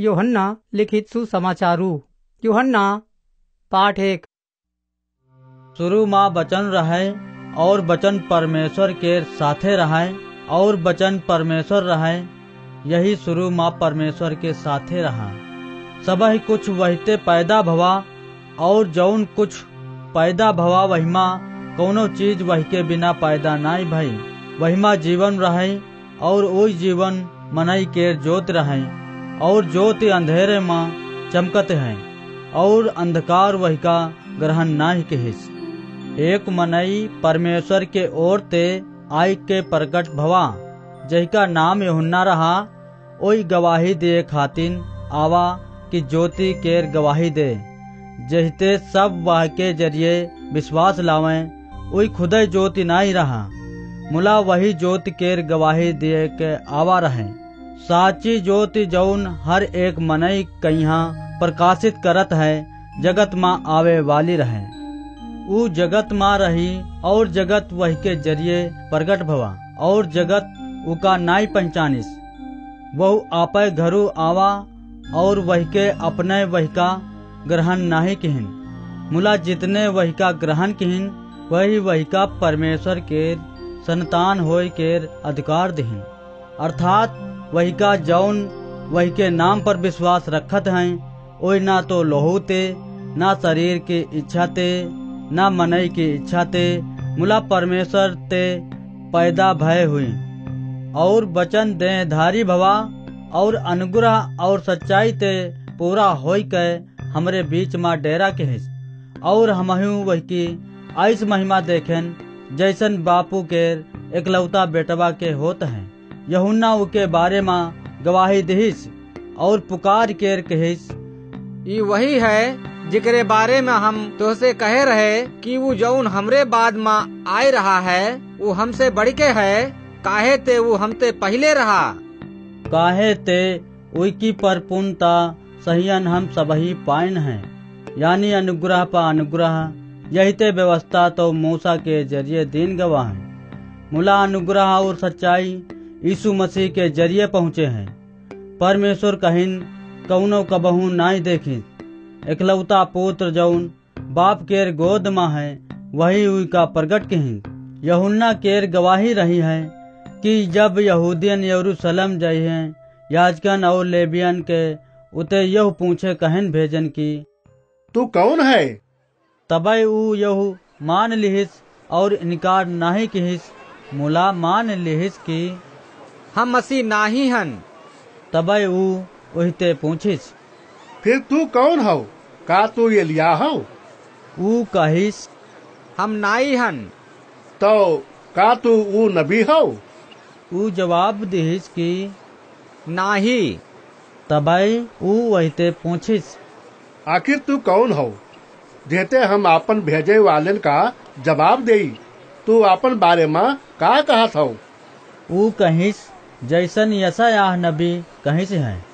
योहन्ना लिखित सुसमाचारू। योहन्ना, पाठ एक। शुरू माँ बचन रहे और बचन परमेश्वर के साथे रहे और बचन परमेश्वर रहे, यही शुरू माँ परमेश्वर के साथे रहा। सब कुछ वहीते पैदा भवा और जौन कुछ पैदा भवा, वहीमा कोनो चीज़ वही के बिना पैदा नाई भई। वहीमा जीवन रहे और वही जीवन मनई के जोत रहे। और ज्योति अंधेरे माँ चमकत है, और अंधकार वही का ग्रहण नाहि के हिस एक मनई परमेश्वर के ओर ते आई के प्रकट भवा, जहिका नाम यहुन्ना रहा, ओई गवाही दे खातिन आवा कि ज्योति केर गवाही दे, जहिते सब वाह के ज़रिए विश्वास लावे, ओई खुदय ज्योति नाई रहा। मुला वही ज्योति केर गवाही दे के आवा रहे। साची ज्योति जौन हर एक मनई कहिया प्रकाशित करत है, जगत माँ आवे वाली रहे। ऊ जगत माँ रही और जगत वही के ज़रिए प्रकट भवा, और जगत उका नाई पंचानिस। वह आपे घरू आवा और वही के अपने वही का ग्रहण नाही किहिन। मुला जितने वही का ग्रहण किहिन, वही वही का परमेश्वर के संतान होय के अधिकार दिहिन। अर्थात वही का जौन, वही के नाम पर विश्वास रखत हैं, ओई ना तो लोहू ते, ना शरीर की इच्छा ते, ना मनई की इच्छा ते, मुला परमेश्वर ते पैदा भय हुई। और वचन देहधारी भवा, और अनुग्रह और सच्चाई ते पूरा होई के हमरे बीच माँ डेरा के हिस और हमहू वही की आइस महिमा देखेन, जैसन बापू के एकलौता बेटवा के होत है। यहुन्ना के बारे माँ गवाही दिहिस और पुकार केर कहिस। ई वही है जिकरे बारे में हम तोहसे कहे रहे कि वो जौन हमरे बाद में आए रहा है वो हमसे बढ़ के है काहे ते वो हमते पहले रहा? काहे ते उकी पर परपूर्णता सहियन हम सबही पाइन है। यानी अनुग्रह पा अनुग्रह यही ते व्यवस्था तो मूसा के ज़रिए दीन गवाह है। मुला अनुग्रह और सच्चाई यीशु मसीह के ज़रिए पहुँचे हैं। परमेश्वर कहिन कौनो कबहू नाई देखी एकलौता पुत्र जौन बाप केर गोद माँ है वही हुई का प्रगट कहीं यहुन्ना केर गवाही रही है कि जब यहूदियन यरूशलेम जाई हैं याजकन और लेबियन के उते यह पूछे कहन भेजन की तू कौन है? तब ऊ यहू मान लिहिस और इनकार नाही किहिस। मुला मान लिहिस की हम मसीह नाही हन। तबय ऊ ओहिते पूछिस फिर तू कौन हो? का तू एलिया हो? ऊ कहिस हम नाई हन। तो का तू ऊ नबी हो? ऊ जवाब दिहिस की नाही। तबय ऊ वहिते पूछिस आखिर तू कौन हो? जेते हम आपन भेजे वालन का जवाब देई तू आपन बारे में का कहत हो? ऊ कहिस जैसन यशायाह नबी कहीं से है।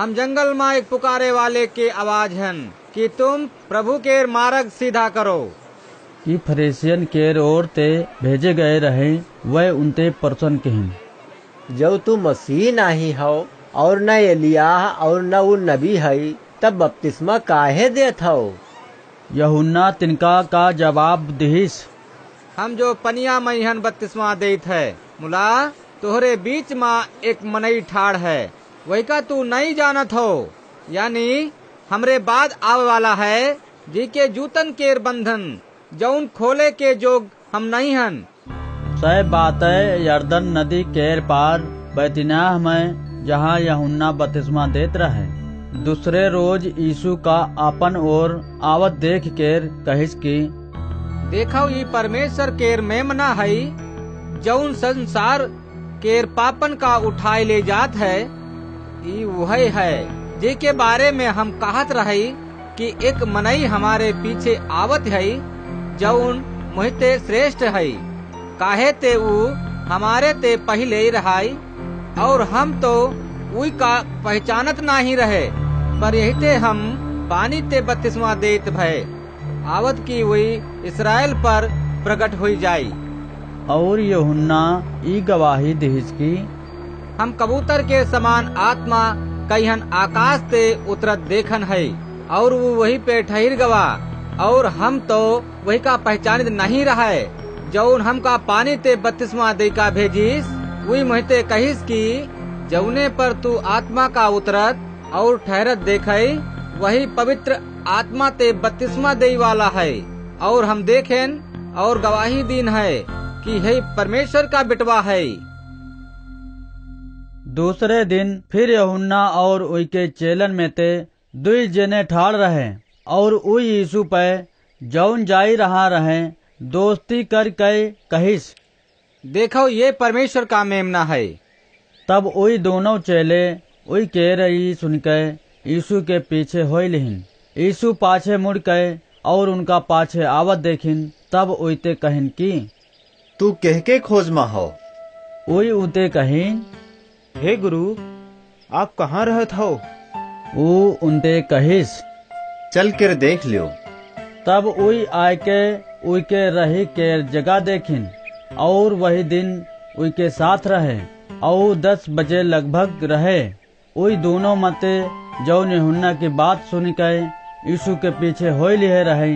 हम जंगल में एक पुकारे वाले के आवाज़ हन कि तुम प्रभु के मार्ग सीधा करो। कि फरेसियन के ओर ते भेजे गए रहे वह उनते परसन कहिन जब तू मसीह नहीं हो और न एलियाह और न वो नबी है तब बपतिस्मा काहे देत हो यहुन्ना तिनका का जवाब दिहिस। हम जो पनिया महिहन बत्तीसवा देत है। मुला तोहरे बीच में एक मनई ठाड़ है। वही का तू नहीं जानत हो। यानी हमरे बाद आवे वाला है जी के जूतन केर बंधन जौन खोले के जोग हम नहीं हन। सह बात है यर्दन नदी केर पार बैतनाह में जहाँ यहुन्ना बपतिस्मा देत रहे। दूसरे रोज यीशु का आपन ओर आवत देख केर कहिस की देखो ये परमेश्वर केर मेमना है जौन संसार केर पापन का उठाए ले जात है, ई वही है जे के बारे में हम कहत रही कि एक मनई हमारे पीछे आवत है जौन मोहिते श्रेष्ठ है। काहे ते ऊ हमारे ते पहले ही रहाई, और हम तो उई का पहचानत नहीं रहे, पर यही ते हम पानी ते बत्तीसवा देत भय आवत की हुई इसराइल पर प्रकट हुई जाई। और यूहन्ना ई गवाही दिहिस की। हम कबूतर के समान आत्मा कईहन आकाश ते उतरत देखन है, और वो वही पे ठहर गवा, और हम तो वही का पहचानित नहीं रहे जौन हम का पानी ते बत्तीसवा दे का भेजिस वही महते कहिस की जौने पर तू आत्मा का उतरत और ठहरत देख, वही पवित्र आत्मा ते बत्तीसवा दे वाला है, और हम देखें और गवाही दीन है। कि है परमेश्वर का बिटवा है। दूसरे दिन फिर यहुन्ना और उनके चेलन में ते दुई जने ठाड़ रहे और उई यीशु पे जौन जाई रहा रहे दोस्ती कर के कहिस। देखो ये परमेश्वर का मेमना है। तब उई दोनों चेले उई कह रही सुन के यीशु के पीछे हो लिहिन। यीशु पाछे मुड़ के और उनका पाछे आवत देखिन तब उइते कहिन की तू कह के खोज में हो। उई उते कहिन हे गुरु आप कहाँ रहत हो? ऊ उनते कहिस। चल कर देख लियो। तब उई आय के उई के रही के जगह देखिन और वही दिन उई के साथ रहे और दस बजे लगभग रहे। उई दोनों मते जौन यूहन्ना की बात सुन के यीशु के पीछे हो लिए रहे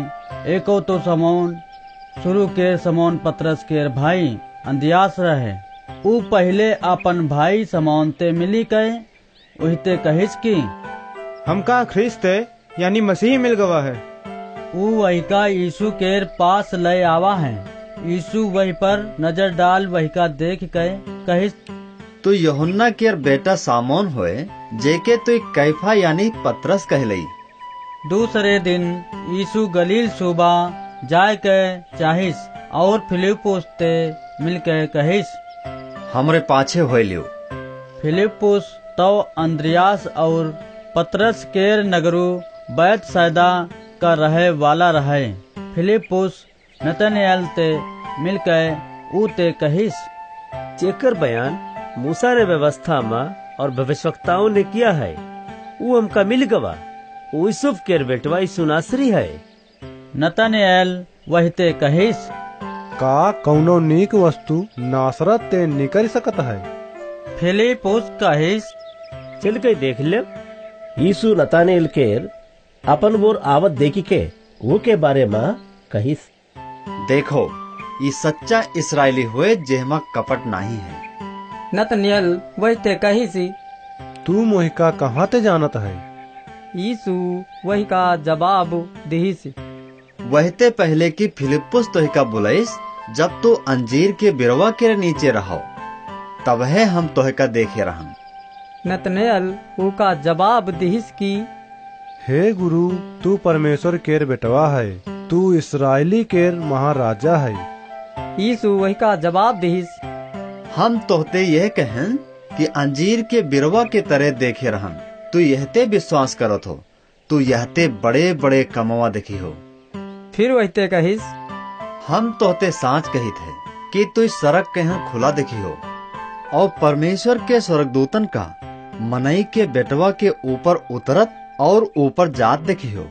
एको तो समौन शुरू के समौन पत्रस के भाई अंदियास रहे। ऊ पहले अपन भाई समौन ते मिली के उहिते कहिस की हमका ख्रिस्त यानी मसीह मिल गवा है। ऊ वही का यीशु के पास ले आवा है। यीशु वही पर नज़र डाल वही का देख के कहिस तू यहुन्ना के बेटा सामोन होए जेके तू कैफा यानी पत्रस कहलई। दूसरे दिन यीशु गलील सूबा जाय के चाहिस और फिलिपुस ते मिल के कहिस। हमरे पाछे हो लियो। फिलिपुस तो अंद्रियास और पतरस केर नगरू बैत सैदा का रहे वाला रहे। फिलिपुस नतनएल ते मिल के ऊ ते कहिस। जेकर बयान मूसा ने व्यवस्था में और भविष्यवक्ताओं ने किया है वो हमका मिल गवा। वो यूसुफ के बेटवा यीशु नासरी है। नतनएल वही ते कहिस। का कौनो नीक वस्तु नासरत ते निकल सकत है? फिलिपुस कहिस। चल के देख ले। यीशु नतानेल केर अपन बोर आवत देखी के वो के बारे में कहिस। देखो ये सच्चा इसराइली हुए जेहमा कपट नहीं है। नतनियल वही ते कहिसी। तू मोहिका कहाँ ते जानत है? यीशु वही का जवाब दिहिस। वहते पहले की फिलिपुस तो का बुलाइस जब तू अंजीर के बिरवा के नीचे रहो तब है हम तोह का देखे रहन नतनेल ऊ का जवाब दिहिस की हे गुरु तू परमेश्वर केर बेटवा है तू इसराइली केर महाराजा है। यीशु वही का जवाब दिहिस। हम तोहते यह कहन कि अंजीर के बिरवा के तरह देखे रहन तू यहते विश्वास करत हो तू यहते बड़े बड़े कमवा देखी हो। फिर वही ते कहिस हम तोहते सांच कही थे कि तु सड़क के यहाँ खुला देखी हो। और परमेश्वर के स्वर्गदूतन का, मनई के बेटवा के ऊपर उतरत और ऊपर जात देखी हो।